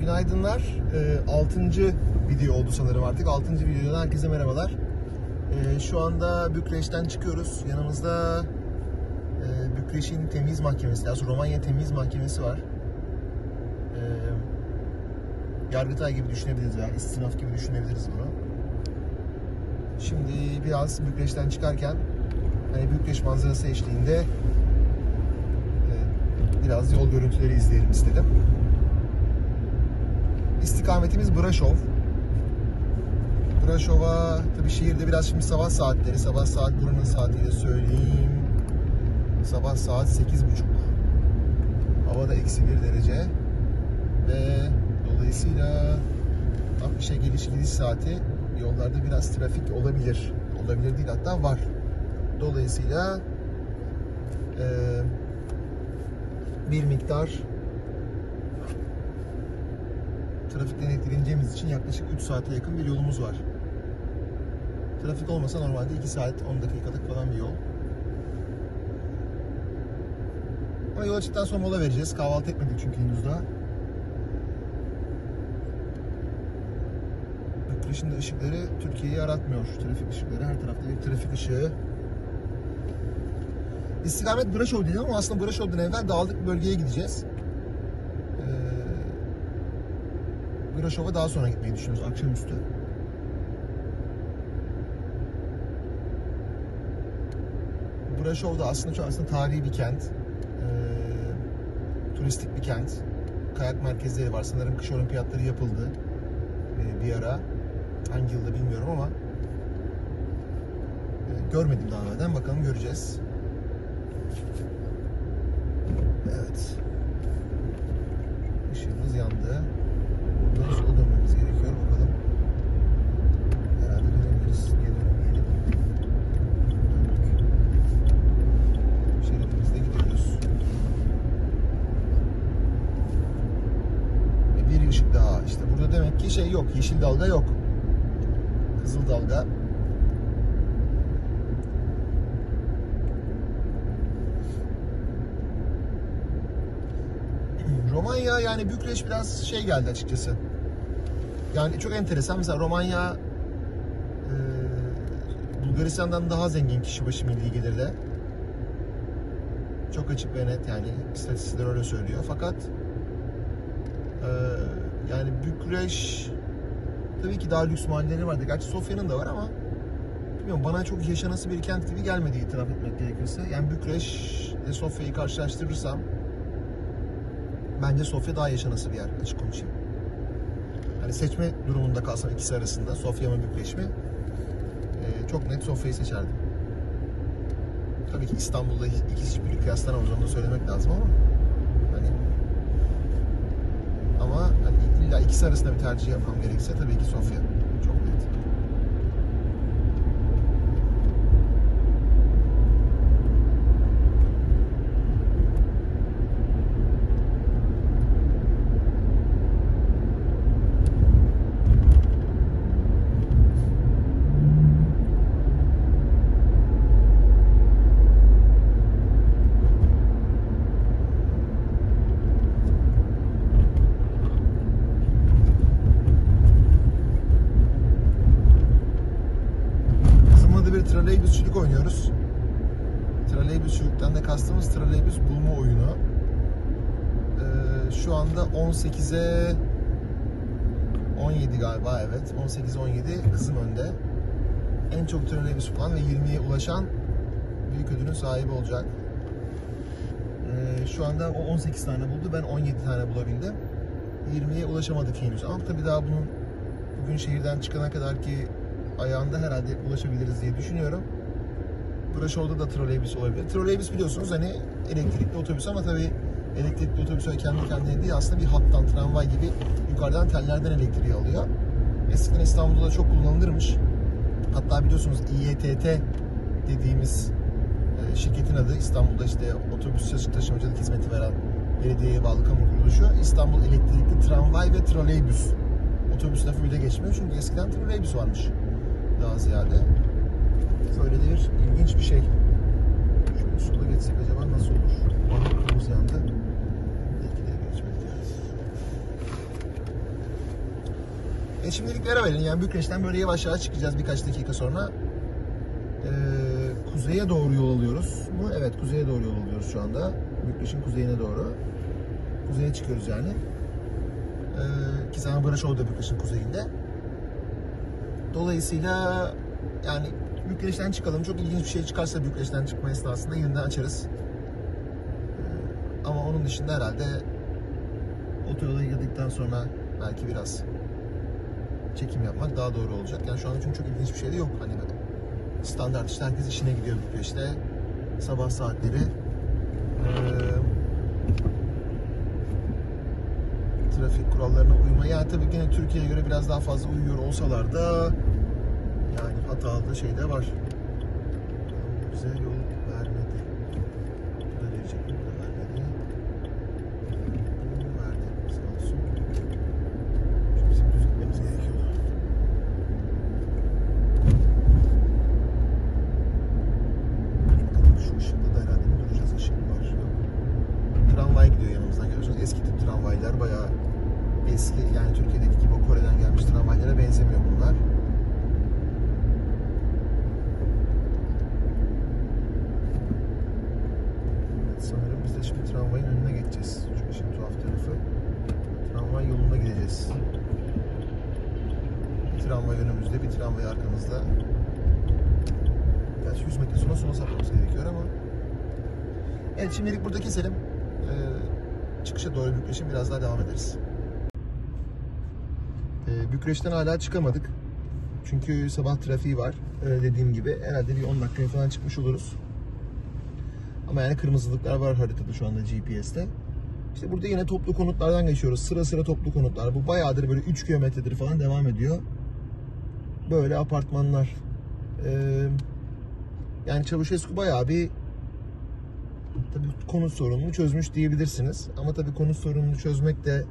Günaydınlar. 6. video oldu sanırım artık. 6. videodan herkese merhabalar. Ee, Şu anda Bükreş'ten çıkıyoruz. Yanımızda e, Bükreş'in temiz mahkemesi, doğrusu Romanya temiz mahkemesi var. Ee, Yargıtay gibi düşünebiliriz veya istinaf gibi düşünebiliriz bunu. Şimdi biraz Bükreş'ten çıkarken hani Bükreş manzarası eşliğinde e, biraz yol görüntüleri izleyelim istedim. İstikametimiz Braşov. Braşov'a tabii şehirde biraz şimdi sabah saatleri. Sabah saat buranın saatiyle söyleyeyim. Sabah saat 8.30. Havada eksi bir derece. Ve dolayısıyla 60'a geliş gidiş saati yollarda biraz trafik olabilir. Olabilir değil hatta var. Dolayısıyla eee, bir miktar trafikten etkileneceğimiz için yaklaşık 3 saate yakın bir yolumuz var. Trafik olmasa normalde 2 saat 10 dakikalık falan bir yol. Ama yola çıktıktan sonra mola vereceğiz. Kahvaltı etmedik çünkü henüz daha. De ışıkları Türkiye'yi aratmıyor. Trafik ışıkları her tarafta bir trafik ışığı. İstikamet Braşov dedim ama aslında Braşov'dan evvel dağlık bölgeye gideceğiz. Ee, Braşov'a daha sonra gitmeyi düşünüyoruz akşamüstü. Braşov da aslında çok aslında tarihi bir kent. Ee, turistik bir kent. Kayak merkezleri var. Sanırım kış olimpiyatları yapıldı ee, bir ara. Hangi yılda bilmiyorum ama e, görmedim daha evvelden. Bakalım göreceğiz. Evet. Işığımız yandı. Buradan sola dönmemiz gerekiyor. Bakalım. Herhalde dönebiliriz. Niye dönemeyelim? Döndük. Gidiyoruz. Ve bir ışık daha. İşte burada demek ki şey yok. Yeşil dalga yok. Kızıl dalga. Romanya yani Bükreş biraz şey geldi açıkçası. Yani çok enteresan. Mesela Romanya e, Bulgaristan'dan daha zengin kişi başı milli gelirde. Çok açık ve net yani istatistikler öyle söylüyor. Fakat e, yani Bükreş tabii ki daha lüks mahalleleri vardı. Gerçi Sofya'nın da var ama bilmiyorum bana çok yaşanası bir kent gibi gelmedi itiraf etmek gerekirse. Yani Bükreş ile Sofya'yı karşılaştırırsam bence Sofya daha yaşanası bir yer açık konuşayım. Hani seçme durumunda kalsam ikisi arasında Sofya mı Bükreş mi? Ee, çok net Sofya'yı seçerdim. Tabii ki İstanbul'da iki hiçbir kıyaslanamaz onu da söylemek lazım ama hani ama hani illa ikisi arasında bir tercih yapmam gerekirse tabii ki Sofya. Çok net. Trolleybüsçülük oynuyoruz. Trolleybüsçülükten de kastımız trolleybüs bulma oyunu. Ee, şu anda 18'e 17 galiba evet. 18-17 kızım önde. En çok trolleybüs bulan ve 20'ye ulaşan büyük ödülün sahibi olacak. Ee, şu anda o 18 tane buldu. Ben 17 tane bulabildim. 20'ye ulaşamadık henüz. Ama tabii daha bunun bugün şehirden çıkana kadar ki ayağında herhalde ulaşabiliriz diye düşünüyorum. Braşov'da da troleybüs olabilir. Troleybüs biliyorsunuz hani elektrikli otobüs ama tabii elektrikli otobüs öyle kendi kendine değil aslında bir hattan, tramvay gibi yukarıdan tellerden elektriği alıyor. Eskiden İstanbul'da da çok kullanılırmış. Hatta biliyorsunuz İETT dediğimiz e, şirketin adı İstanbul'da işte otobüs taşımacılık hizmeti veren belediyeye bağlı kamu kuruluşu İstanbul Elektrikli Tramvay ve Troleybüs. Otobüs lafı bile geçmiyor çünkü eskiden troleybüs varmış daha ziyade. Böyle bir ilginç bir şey. Şöyle sola geçsek acaba nasıl olur? Bana kırmızı yandı. Belki de geçmek lazım. E şimdilik ara verin. Yani Bükreş'ten böyle yavaş yavaş çıkacağız birkaç dakika sonra. Ee, kuzeye doğru yol alıyoruz mu? Evet kuzeye doğru yol alıyoruz şu anda. Bükreş'in kuzeyine doğru. Kuzeye çıkıyoruz yani. Ee, ki zaten Braşov da Bükreş'in kuzeyinde. Dolayısıyla yani Bükreş'ten çıkalım. Çok ilginç bir şey çıkarsa Bükreş'ten çıkma esnasında yeniden açarız. Ee, ama onun dışında herhalde otoyola girdikten sonra belki biraz çekim yapmak daha doğru olacak. Yani şu anda çünkü çok ilginç bir şey de yok. Hani standart işte herkes işine gidiyor Bükreş'te. Sabah saatleri. Ee, trafik kurallarına uyma. Yani tabii gene Türkiye'ye göre biraz daha fazla uyuyor olsalar da yani hatalı şey de var. Bize yol vermedi. Bu da verecek mi? Bu da vermedi. Bu verdi. Sağ olsun. Şimdi bizim düz gitmemiz gerekiyordu. Bakalım şu ışıkta da herhalde mi duracağız? Işık var. Yok. Tramvay gidiyor yanımızdan görüyorsunuz. Eski tip tramvaylar bayağı eski. Yani Türkiye'deki gibi o Kore'den gelmiş tramvaylara benzemiyor bunlar. Evet, sanırım biz de şimdi tramvayın önüne geçeceğiz. Çünkü şimdi tuhaf tarafı. Tramvay yolunda gideceğiz. Bir tramvay önümüzde, bir tramvay arkamızda. Gerçi 100 metre sonra sola sapmamız gerekiyor ama. Evet şimdilik burada keselim. Ee, çıkışa doğru Bükreş'e biraz daha devam ederiz. Ee, Bükreş'ten hala çıkamadık. Çünkü sabah trafiği var. Ee, dediğim gibi herhalde bir 10 dakikaya falan çıkmış oluruz. Ama yani kırmızılıklar var haritada şu anda GPS'te. İşte burada yine toplu konutlardan geçiyoruz. Sıra sıra toplu konutlar. Bu bayağıdır böyle 3 kilometredir falan devam ediyor. Böyle apartmanlar. Ee, yani Çavuşescu bayağı bir tabii konut sorununu çözmüş diyebilirsiniz. Ama tabii konut sorununu çözmek de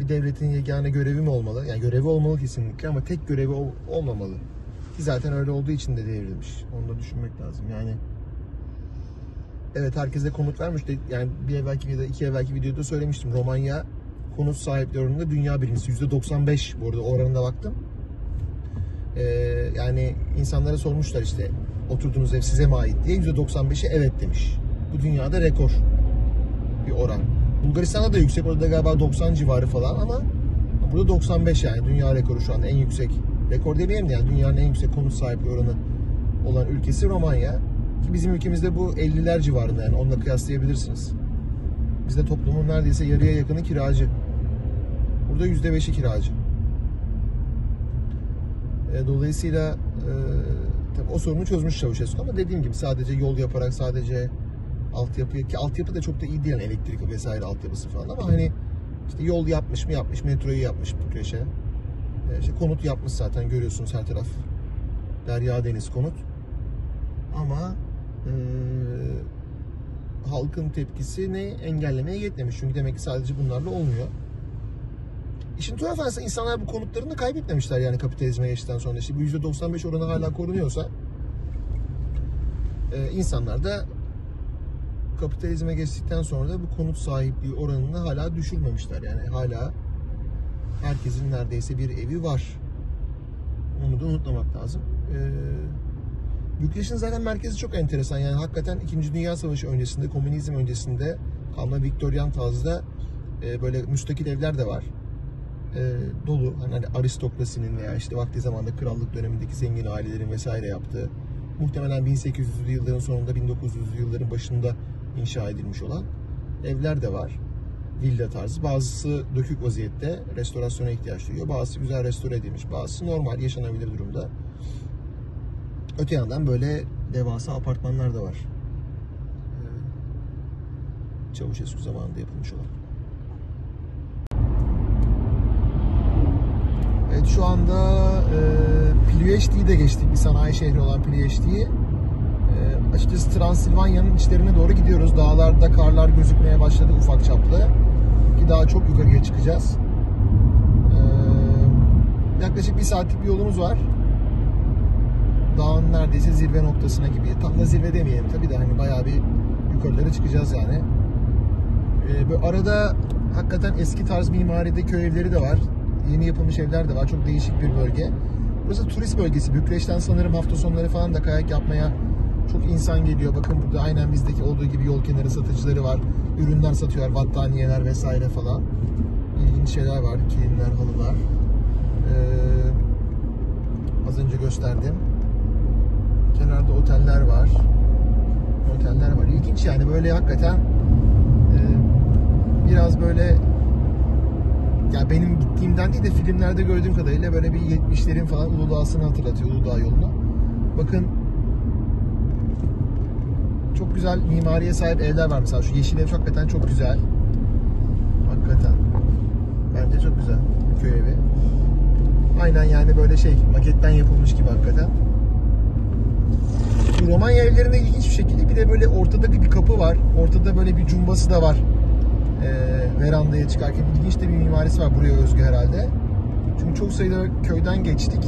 bir devletin yegane görevi mi olmalı? Yani görevi olmalı kesinlikle ama tek görevi ol- olmamalı. Ki zaten öyle olduğu için de devrilmiş. Onu da düşünmek lazım. Yani evet herkese konut vermiş de yani bir evvelki ya da iki evvelki videoda söylemiştim. Romanya konut sahipleri oranında dünya birincisi. %95 bu arada oranında baktım. Ee, yani insanlara sormuşlar işte oturduğunuz ev size mi ait diye %95'i evet demiş. Bu dünyada rekor bir oran. Bulgaristan'da da yüksek. Orada galiba 90 civarı falan ama burada 95 yani dünya rekoru şu anda en yüksek. Rekor demeyelim de yani dünyanın en yüksek konut sahipliği oranı olan ülkesi Romanya. Ki bizim ülkemizde bu 50'ler civarında yani onunla kıyaslayabilirsiniz. Bizde toplumun neredeyse yarıya yakını kiracı. Burada %5'i kiracı. E, dolayısıyla e, tabii o sorunu çözmüş Çavuşescu ama dediğim gibi sadece yol yaparak sadece altyapı ki altyapı da çok da iyi değil yani elektrik vesaire altyapısı falan ama hani işte yol yapmış mı yapmış metroyu yapmış bu köşe. E, işte konut yapmış zaten görüyorsunuz her taraf derya deniz konut. Ama e, halkın tepkisini engellemeye yetmemiş. Çünkü demek ki sadece bunlarla olmuyor. İşin tuhaf aslında insanlar bu konutlarını kaybetmemişler yani kapitalizme geçtikten sonra. İşte bu %95 oranı hala korunuyorsa e, insanlar da kapitalizme geçtikten sonra da bu konut sahipliği oranını hala düşürmemişler. Yani hala herkesin neredeyse bir evi var. Onu da unutmamak lazım. Ee, Bükreş'in zaten merkezi çok enteresan. Yani hakikaten 2. Dünya Savaşı öncesinde, komünizm öncesinde kalma Viktoryan tarzda e, böyle müstakil evler de var. E, dolu. Hani, hani aristokrasinin veya işte vakti zamanda krallık dönemindeki zengin ailelerin vesaire yaptığı muhtemelen 1800'lü yılların sonunda 1900'lü yılların başında inşa edilmiş olan evler de var. Villa tarzı. Bazısı dökük vaziyette restorasyona ihtiyaç duyuyor. Bazısı güzel restore edilmiş. Bazısı normal yaşanabilir durumda. Öte yandan böyle devasa apartmanlar da var. Ee, Çavuşescu zamanında yapılmış olan. Evet şu anda e, Ploiești'yi de geçtik. Bir sanayi şehri olan Ploiești'yi. E, açıkçası Transilvanya'nın içlerine doğru gidiyoruz. Dağlarda karlar gözükmeye başladı ufak çaplı. Ki daha çok yukarıya çıkacağız. E, yaklaşık bir saatlik bir yolumuz var. Dağın neredeyse zirve noktasına gibi. Tam da zirve demeyelim tabii de hani bayağı bir yukarılara çıkacağız yani. E, böyle arada hakikaten eski tarz mimaride köy evleri de var. Yeni yapılmış evler de var. Çok değişik bir bölge. Burası turist bölgesi. Bükreş'ten sanırım hafta sonları falan da kayak yapmaya çok insan geliyor. Bakın burada aynen bizdeki olduğu gibi yol kenarı satıcıları var. Ürünler satıyorlar, battaniyeler vesaire falan. İlginç şeyler var. Kilimler, halılar. Ee, az önce gösterdim. Kenarda oteller var. Oteller var. İlginç yani böyle hakikaten e, biraz böyle ya benim gittiğimden değil de filmlerde gördüğüm kadarıyla böyle bir 70'lerin falan Uludağ'sını hatırlatıyor Uludağ yolunu. Bakın çok güzel mimariye sahip evler var mesela şu yeşil ev hakikaten çok güzel. Hakikaten. Bence çok güzel köy evi. Aynen yani böyle şey maketten yapılmış gibi hakikaten. Bu Romanya evlerinde ilginç bir şekilde bir de böyle ortada bir, bir kapı var. Ortada böyle bir cumbası da var. Ee, verandaya çıkarken ilginç de bir mimarisi var buraya özgü herhalde. Çünkü çok sayıda köyden geçtik.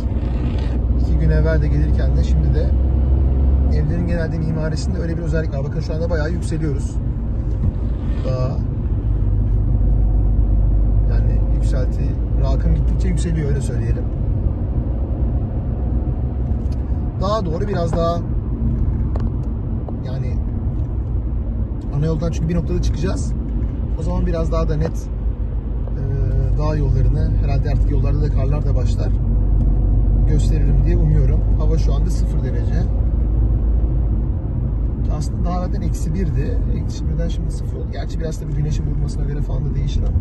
İki gün evvel de gelirken de şimdi de evlerin genelde mimarisinde öyle bir özellik var. Bakın şu anda bayağı yükseliyoruz. Daha yani yükselti rakım gittikçe yükseliyor öyle söyleyelim. Daha doğru biraz daha yani ana yoldan çünkü bir noktada çıkacağız. O zaman biraz daha da net e, dağ yollarını herhalde artık yollarda da karlar da başlar gösteririm diye umuyorum. Hava şu anda 0 derece. Aslında daha zaten eksi birdi. Eksi birden şimdi sıfır oldu. Gerçi biraz tabii güneşin vurmasına göre falan da değişir ama.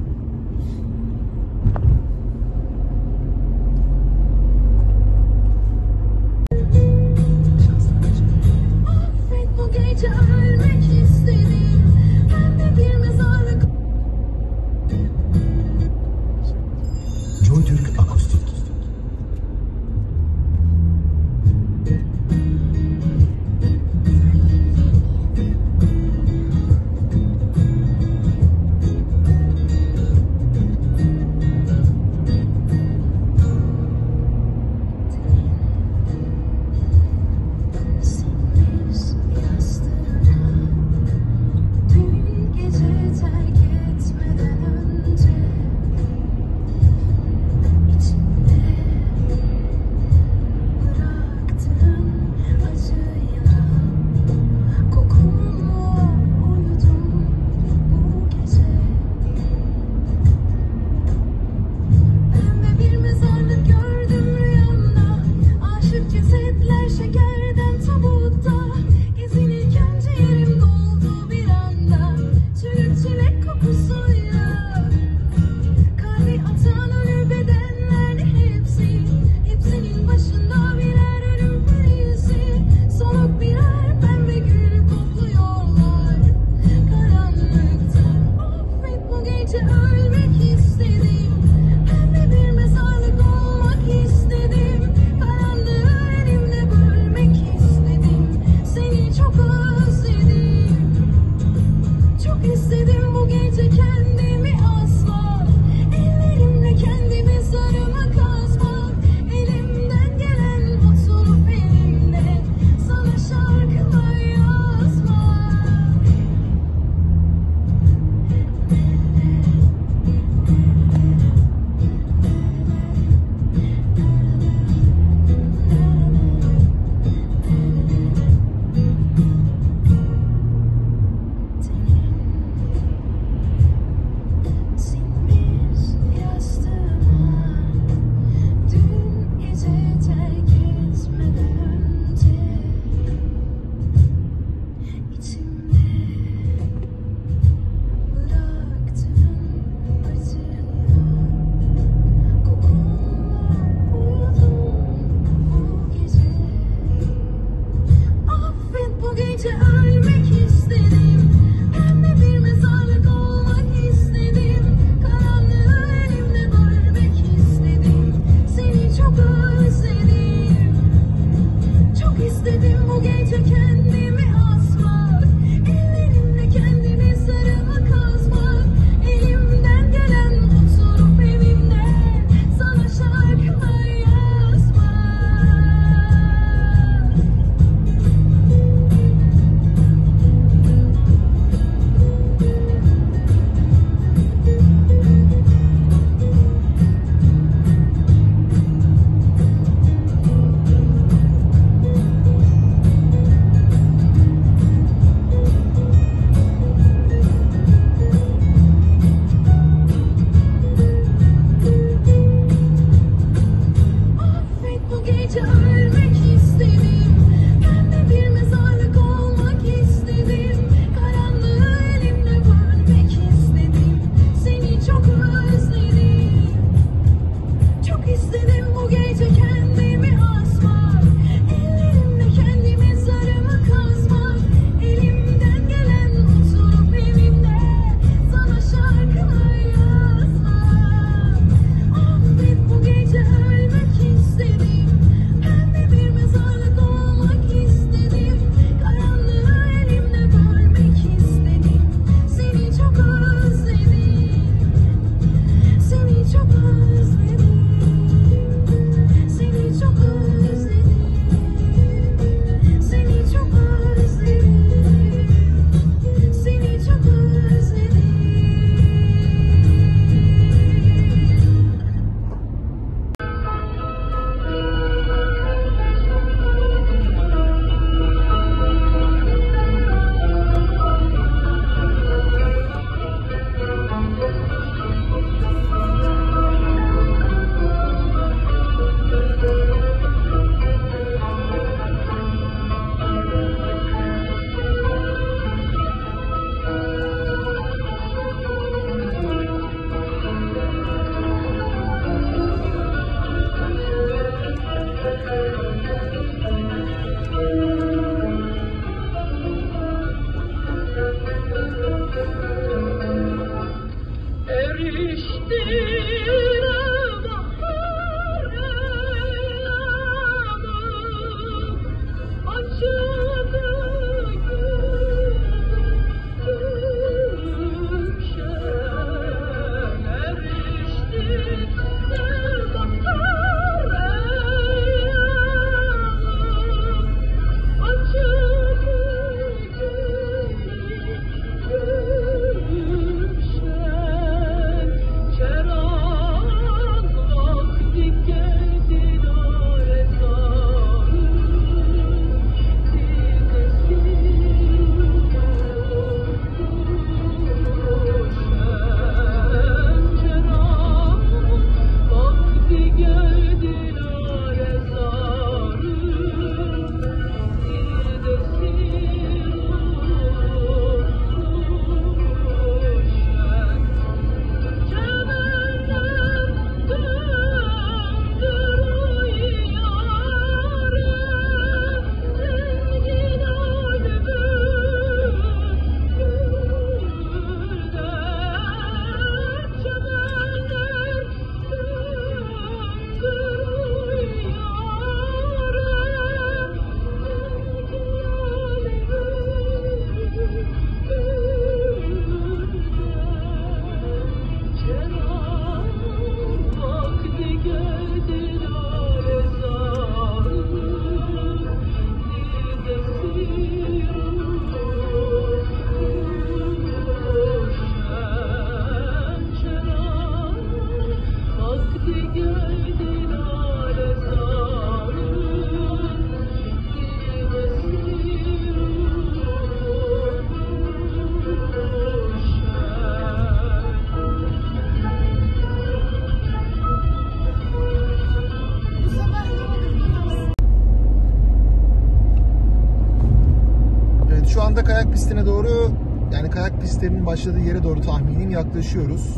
Pistlerinin başladığı yere doğru tahminim yaklaşıyoruz.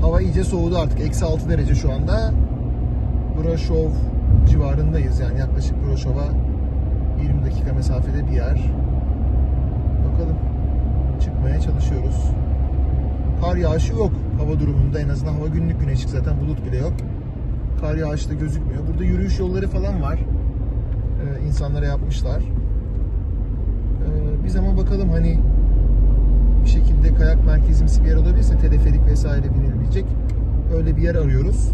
Hava iyice soğudu artık. Eksi 6 derece şu anda. Brasov civarındayız yani yaklaşık Brasov'a 20 dakika mesafede bir yer. Bakalım çıkmaya çalışıyoruz. Kar yağışı yok hava durumunda en azından hava günlük güneşlik zaten bulut bile yok. Kar yağışı da gözükmüyor. Burada yürüyüş yolları falan var. Ee, insanlara yapmışlar. Ee, biz ama bakalım hani bir şekilde kayak merkezimsi bir yer olabilirse teleferik vesaire binilebilecek öyle bir yer arıyoruz.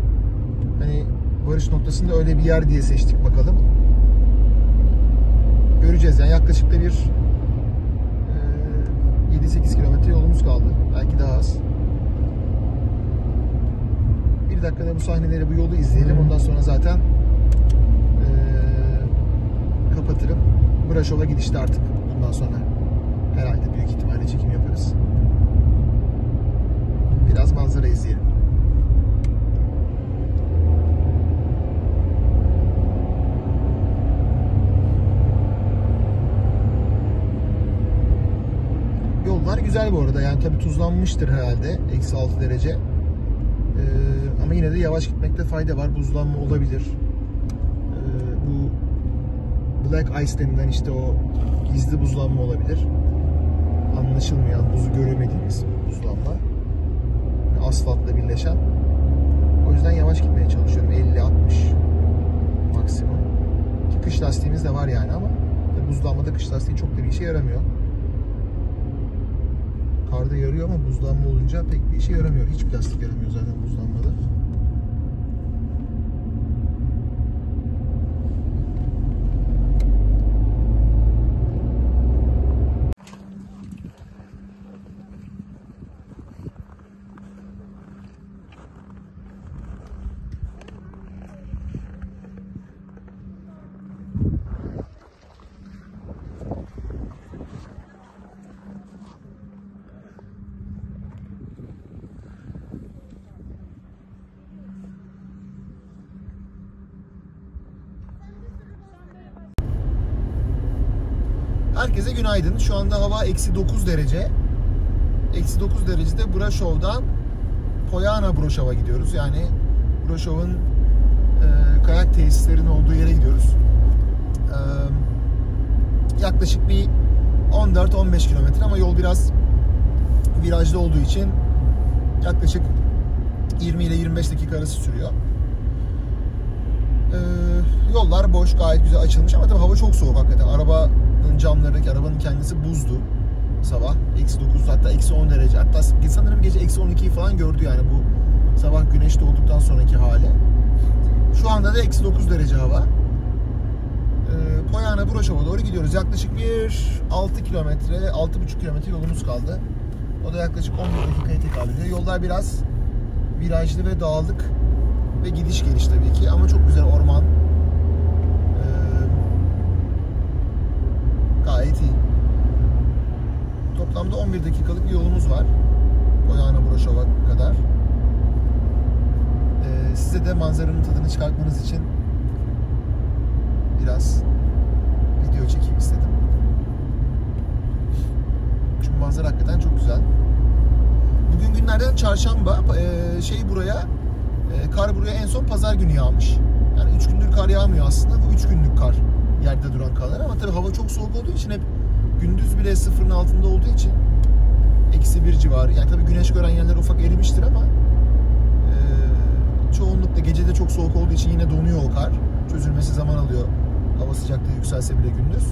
Hani varış noktasında öyle bir yer diye seçtik bakalım. Göreceğiz yani yaklaşık da bir e, 7-8 kilometre yolumuz kaldı. Belki daha az. Bir dakikada bu sahneleri, bu yolu izleyelim. Ondan sonra zaten e, kapatırım. Braşov'a gidişte artık bundan sonra herhalde büyük ihtimalle çekim yaparız. Biraz manzara izleyelim. Yollar güzel bu arada yani tabi tuzlanmıştır herhalde eksi 6 derece. Ee, ama yine de yavaş gitmekte fayda var. Buzlanma olabilir. Ee, bu Black Ice denilen işte o gizli buzlanma olabilir. Anlaşılmayan, buzu göremediğimiz buzlanma. Asfaltla birleşen. O yüzden yavaş gitmeye çalışıyorum. 50-60 maksimum. Ki kış lastiğimiz de var yani ama buzlanmada kış lastiği çok da bir işe yaramıyor. Karda yarıyor ama buzlanma olunca pek bir işe yaramıyor. Hiç plastik yaramıyor zaten buzlanmada. Herkese günaydın. Şu anda hava eksi 9 derece. Eksi 9 derecede Braşov'dan Poyana Broşov'a gidiyoruz. Yani Broşov'un e, kayak tesislerinin olduğu yere gidiyoruz. E, yaklaşık bir 14-15 kilometre ama yol biraz virajlı olduğu için yaklaşık 20 ile 25 dakika arası sürüyor. E, yollar boş, gayet güzel açılmış ama tabii hava çok soğuk hakikaten. Arabanın camlarındaki arabanın kendisi buzdu sabah. Eksi 9 hatta eksi 10 derece. Hatta sanırım gece eksi 12'yi falan gördü yani bu sabah güneş doğduktan sonraki hali. Şu anda da eksi 9 derece hava. Ee, Poyana Broşov'a doğru gidiyoruz. Yaklaşık bir 6 kilometre, 6,5 kilometre yolumuz kaldı. O da yaklaşık 11 dakikaya tekabül ediyor. Yollar biraz virajlı ve dağlık ve gidiş geliş tabii ki ama çok güzel orman. Ee, gayet iyi. Toplamda 11 dakikalık bir yolumuz var. Poyana Broşov'a kadar. Ee, size de manzaranın tadını çıkartmanız için biraz video çekeyim istedim. Çünkü manzara hakikaten çok güzel. Bugün günlerden çarşamba e, şey buraya e, kar buraya en son pazar günü yağmış. Yani 3 gündür kar yağmıyor aslında. Bu 3 günlük kar yerde duran karlar ama tabii hava çok soğuk olduğu için hep gündüz bile sıfırın altında olduğu için eksi bir civarı. Yani tabii güneş gören yerler ufak erimiştir ama e, çoğunlukla gecede çok soğuk olduğu için yine donuyor o kar. Çözülmesi zaman alıyor. Hava sıcaklığı yükselse bile gündüz.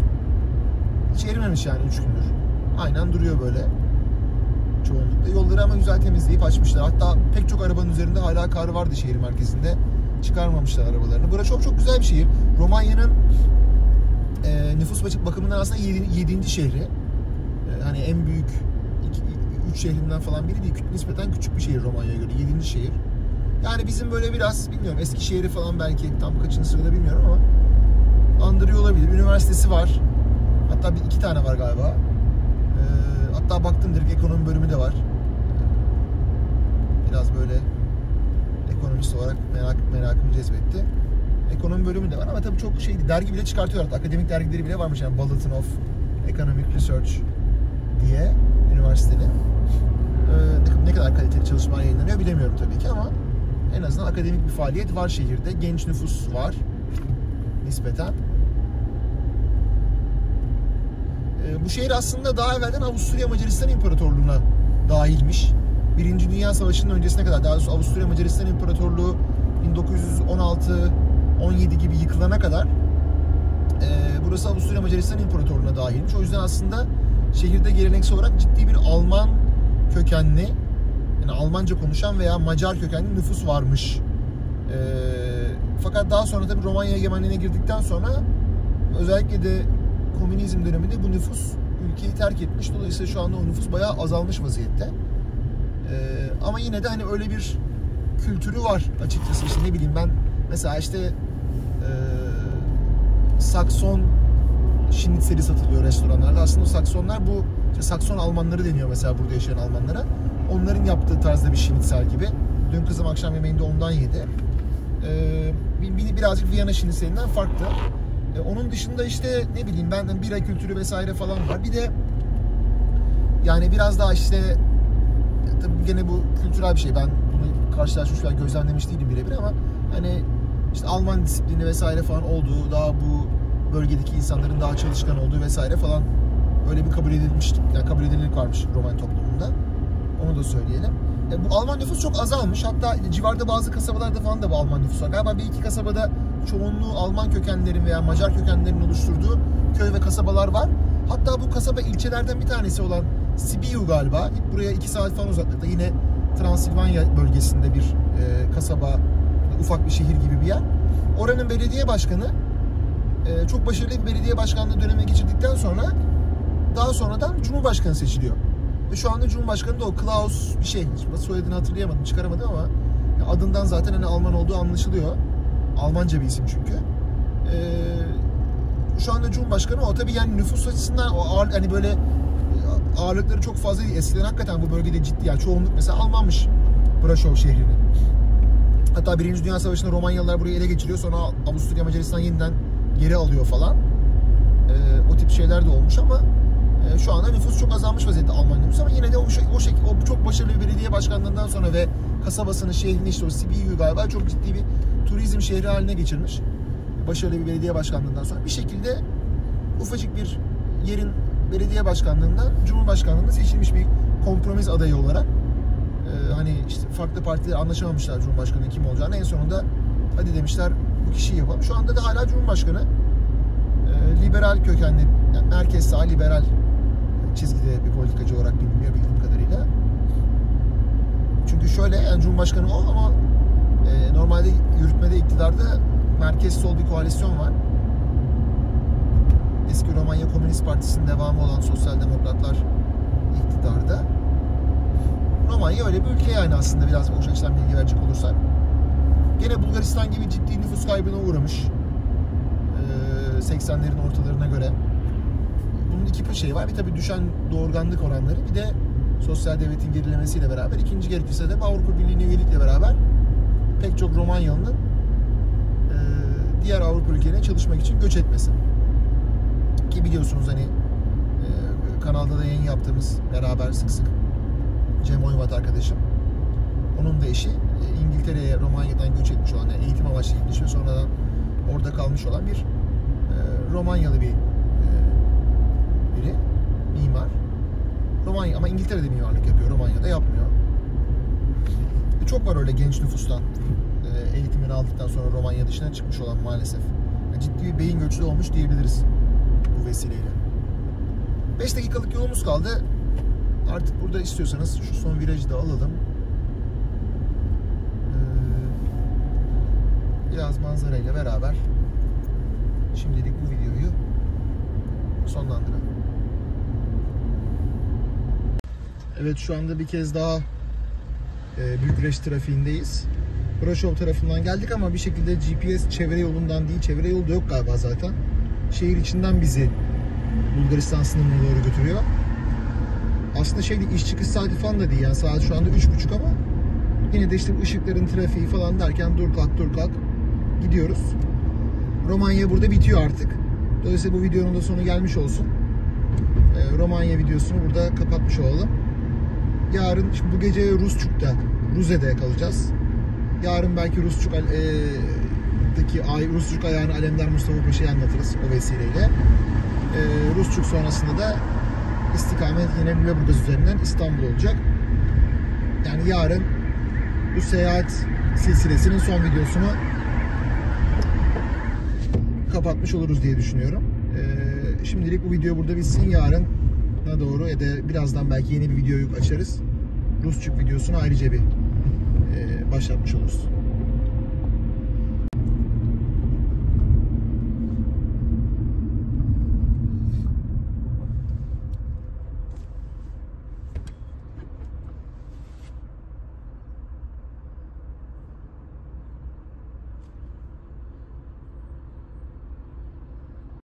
Hiç erimemiş yani 3 gündür. Aynen duruyor böyle. Çoğunlukla. Yolları ama güzel temizleyip açmışlar. Hatta pek çok arabanın üzerinde hala kar vardı şehir merkezinde. Çıkarmamışlar arabalarını. Burası çok çok güzel bir şehir. Romanya'nın e, nüfus bakımından aslında 7. şehri. E, hani en büyük 3 şehrinden falan biri değil. Nispeten küçük bir şehir Romanya'ya göre. 7. şehir. Yani bizim böyle biraz bilmiyorum Eskişehir'i falan belki tam kaçıncı sırada bilmiyorum ama andırıyor olabilir. Üniversitesi var. Hatta bir iki tane var galiba. Ee, hatta baktım direkt ekonomi bölümü de var. Biraz böyle ekonomist olarak merak merakımı cezbetti. Ekonomi bölümü de var ama tabii çok şey dergi bile çıkartıyorlar. Akademik dergileri bile varmış yani Bulletin of Economic Research diye üniversitenin. Ee, ne- kadar kaliteli çalışmalar yayınlanıyor bilemiyorum tabii ki ama en azından akademik bir faaliyet var şehirde. Genç nüfus var nispeten. Ee, bu şehir aslında daha evvelden Avusturya Macaristan İmparatorluğu'na dahilmiş. Birinci Dünya Savaşı'nın öncesine kadar daha Avusturya Macaristan İmparatorluğu 1916-17 gibi yıkılana kadar e, burası Avusturya Macaristan İmparatorluğu'na dahilmiş. O yüzden aslında şehirde geleneksel olarak ciddi bir Alman kökenli yani Almanca konuşan veya Macar kökenli nüfus varmış. E, fakat daha sonra tabii Romanya egemenliğine girdikten sonra özellikle de komünizm döneminde bu nüfus ülkeyi terk etmiş. Dolayısıyla şu anda o nüfus bayağı azalmış vaziyette. Ee, ama yine de hani öyle bir kültürü var açıkçası. İşte ne bileyim ben mesela işte e, Sakson şnitzeli satılıyor restoranlarda. Aslında o Saksonlar bu işte Sakson Almanları deniyor mesela burada yaşayan Almanlara. Onların yaptığı tarzda bir şnitzel gibi. Dün kızım akşam yemeğinde ondan yedi. Ee, bir- bir- birazcık Viyana şnitzelinden farklı. E, onun dışında işte ne bileyim ben hani bira kültürü vesaire falan var. Bir de yani biraz daha işte tabii gene bu kültürel bir şey. Ben bunu karşılaşmış veya gözlemlemiş değilim birebir ama hani işte Alman disiplini vesaire falan olduğu, daha bu bölgedeki insanların daha çalışkan olduğu vesaire falan öyle bir kabul edilmiş, yani kabul edilirlik varmış Roman toplumunda. Onu da söyleyelim. E, bu Alman nüfus çok azalmış. Hatta civarda bazı kasabalarda falan da bu Alman nüfus var. Galiba bir iki kasabada çoğunluğu Alman kökenlerin veya Macar kökenlerin oluşturduğu köy ve kasabalar var. Hatta bu kasaba ilçelerden bir tanesi olan Sibiu galiba. Buraya iki saat falan uzaklıkta. Yine Transilvanya bölgesinde bir e, kasaba, ufak bir şehir gibi bir yer. Oranın belediye başkanı e, çok başarılı bir belediye başkanlığı dönemi geçirdikten sonra daha sonradan Cumhurbaşkanı seçiliyor. Ve şu anda Cumhurbaşkanı da o Klaus bir şey. Şimdi soyadını hatırlayamadım, çıkaramadım ama adından zaten hani Alman olduğu anlaşılıyor. Almanca bir isim çünkü. Ee, şu anda Cumhurbaşkanı o tabii yani nüfus açısından o ağır, hani böyle e, ağırlıkları çok fazla değil. Eskiden hakikaten bu bölgede ciddi yani çoğunluk mesela Almanmış Braşov şehrinin. Hatta Birinci Dünya Savaşı'nda Romanyalılar burayı ele geçiriyor. Sonra Avusturya Macaristan yeniden geri alıyor falan. Ee, o tip şeyler de olmuş ama e, şu anda nüfus çok azalmış vaziyette Alman nüfusu ama yine de o, o, o çok başarılı bir belediye başkanlığından sonra ve kasabasını, şehrini işte o Sibiu galiba çok ciddi bir turizm şehri haline geçirmiş. Başarılı bir belediye başkanlığından sonra bir şekilde ufacık bir yerin belediye başkanlığından Cumhurbaşkanlığına seçilmiş bir kompromis adayı olarak e, hani işte farklı partiler anlaşamamışlar Cumhurbaşkanı kim olacağını en sonunda hadi demişler bu kişiyi yapalım. Şu anda da hala Cumhurbaşkanı e, liberal kökenli yani merkez sağ liberal çizgide bir politikacı olarak biliniyor bildiğim kadarıyla. Çünkü şöyle yani Cumhurbaşkanı o ama e, normalde yürütmede iktidarda merkez sol bir koalisyon var. Eski Romanya Komünist Partisi'nin devamı olan Sosyal Demokratlar iktidarda. Romanya öyle bir ülke yani aslında biraz o açıdan bilgi verecek olursak. Gene Bulgaristan gibi ciddi nüfus kaybına uğramış. Ee, 80'lerin ortalarına göre. Bunun iki şey var. Bir tabii düşen doğurganlık oranları bir de sosyal devletin gerilemesiyle beraber ikinci gerekirse de Avrupa Birliği'ne üyelikle beraber pek çok Romanyalı'nın e, diğer Avrupa ülkelerine çalışmak için göç etmesi. Ki biliyorsunuz hani e, kanalda da yayın yaptığımız beraber sık sık Cem Oyvat arkadaşım. Onun da eşi e, İngiltere'ye Romanya'dan göç etmiş olan yani eğitim amaçlı gitmiş ve sonradan orada kalmış olan bir e, Romanyalı bir biri. Mimar. Romanya ama İngiltere'de mimarlık yapıyor. Romanya'da yapmıyor. E, çok var öyle genç nüfustan e, eğitimini aldıktan sonra Romanya dışına çıkmış olan maalesef. Yani ciddi bir beyin göçü olmuş diyebiliriz bu vesileyle. 5 dakikalık yolumuz kaldı. Artık burada istiyorsanız şu son virajı da alalım. Ee, biraz manzarayla beraber şimdilik bu videoyu sonlandıralım. Evet şu anda bir kez daha e, Bükreş trafiğindeyiz. Braşov tarafından geldik ama bir şekilde GPS çevre yolundan değil, çevre yolu da yok galiba zaten. Şehir içinden bizi Bulgaristan sınırına doğru götürüyor. Aslında şey iş çıkış saati falan da değil yani saat şu anda üç buçuk ama yine de işte ışıkların trafiği falan derken dur kalk dur kalk gidiyoruz. Romanya burada bitiyor artık. Dolayısıyla bu videonun da sonu gelmiş olsun. Ee, Romanya videosunu burada kapatmış olalım. Yarın şimdi bu gece Rusçuk'ta, Ruze'de kalacağız. Yarın belki Rusçuk e, daki ay Rusçuk ayağını Alemdar Mustafa Paşa'ya anlatırız o vesileyle. E, Rusçuk sonrasında da istikamet yine Lüleburgaz üzerinden İstanbul olacak. Yani yarın bu seyahat silsilesinin son videosunu kapatmış oluruz diye düşünüyorum. Ee, şimdilik bu video burada bitsin. Yarın na doğru ya da birazdan belki yeni bir videoyu açarız. Rusçuk videosunu ayrıca bir e, başlatmış oluruz.